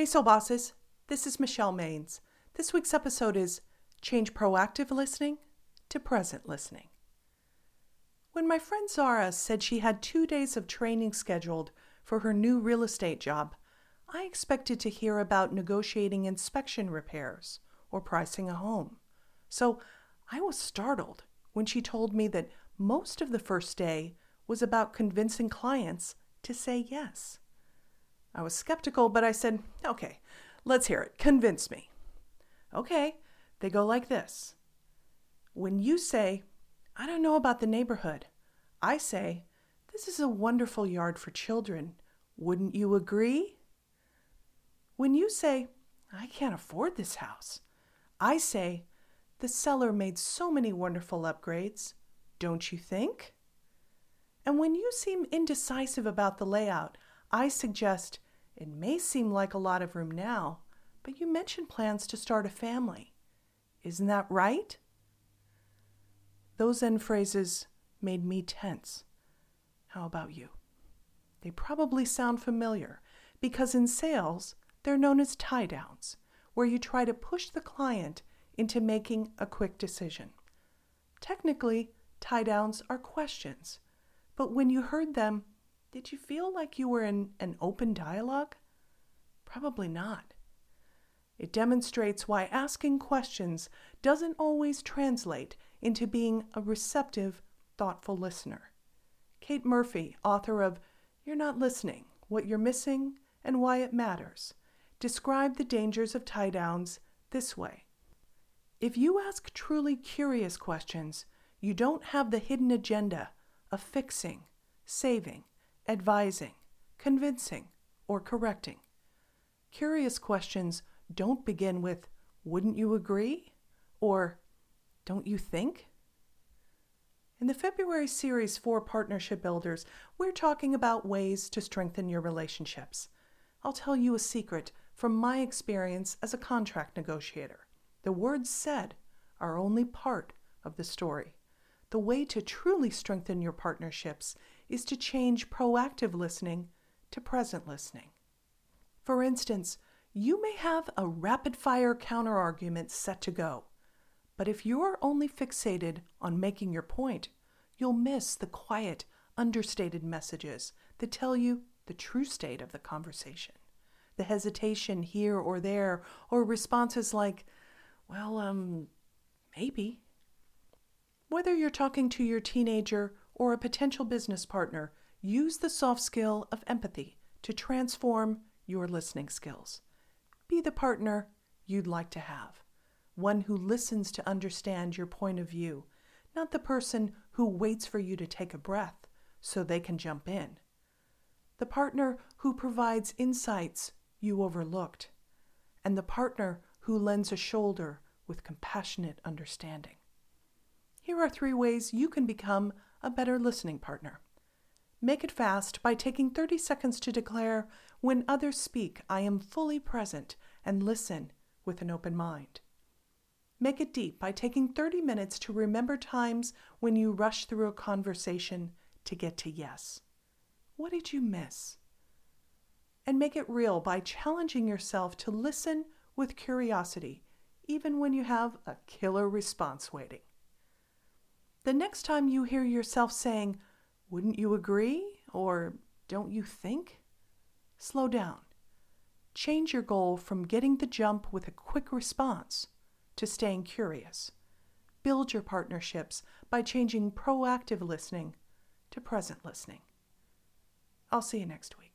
Hey, Soul Bosses. This is Michelle Maines. This week's episode is Change Proactive Listening to Present Listening. When my friend Zara said she had two days of training scheduled for her new real estate job, I expected to hear about negotiating inspection repairs or pricing a home. So I was startled when she told me that most of the first day was about convincing clients to say yes. I was skeptical, but I said, okay, let's hear it. Convince me. Okay, they go like this. When you say, I don't know about the neighborhood, I say, this is a wonderful yard for children. Wouldn't you agree? When you say, I can't afford this house, I say, the seller made so many wonderful upgrades. Don't you think? And when you seem indecisive about the layout, I suggest it may seem like a lot of room now, but you mentioned plans to start a family. Isn't that right? Those end phrases made me tense. How about you? They probably sound familiar because in sales, they're known as tie downs, where you try to push the client into making a quick decision. Technically, tie downs are questions, but when you heard them, did you feel like you were in an open dialogue? Probably not. It demonstrates why asking questions doesn't always translate into being a receptive, thoughtful listener. Kate Murphy, author of You're Not Listening What You're Missing and Why It Matters, described the dangers of tie downs this way If you ask truly curious questions, you don't have the hidden agenda of fixing, saving, advising, convincing, or correcting. Curious questions don't begin with, Wouldn't you agree? or Don't you think? In the February series for Partnership Builders, we're talking about ways to strengthen your relationships. I'll tell you a secret from my experience as a contract negotiator. The words said are only part of the story. The way to truly strengthen your partnerships is to change proactive listening to present listening. For instance, you may have a rapid fire counterargument set to go. But if you're only fixated on making your point, you'll miss the quiet, understated messages that tell you the true state of the conversation. The hesitation here or there, or responses like, well, um, maybe. Whether you're talking to your teenager or a potential business partner, use the soft skill of empathy to transform your listening skills. Be the partner you'd like to have one who listens to understand your point of view, not the person who waits for you to take a breath so they can jump in. The partner who provides insights you overlooked, and the partner who lends a shoulder with compassionate understanding. Here are three ways you can become a better listening partner. Make it fast by taking 30 seconds to declare, When others speak, I am fully present and listen with an open mind. Make it deep by taking 30 minutes to remember times when you rushed through a conversation to get to yes. What did you miss? And make it real by challenging yourself to listen with curiosity, even when you have a killer response waiting. The next time you hear yourself saying, Wouldn't you agree? or Don't you think? Slow down. Change your goal from getting the jump with a quick response to staying curious. Build your partnerships by changing proactive listening to present listening. I'll see you next week.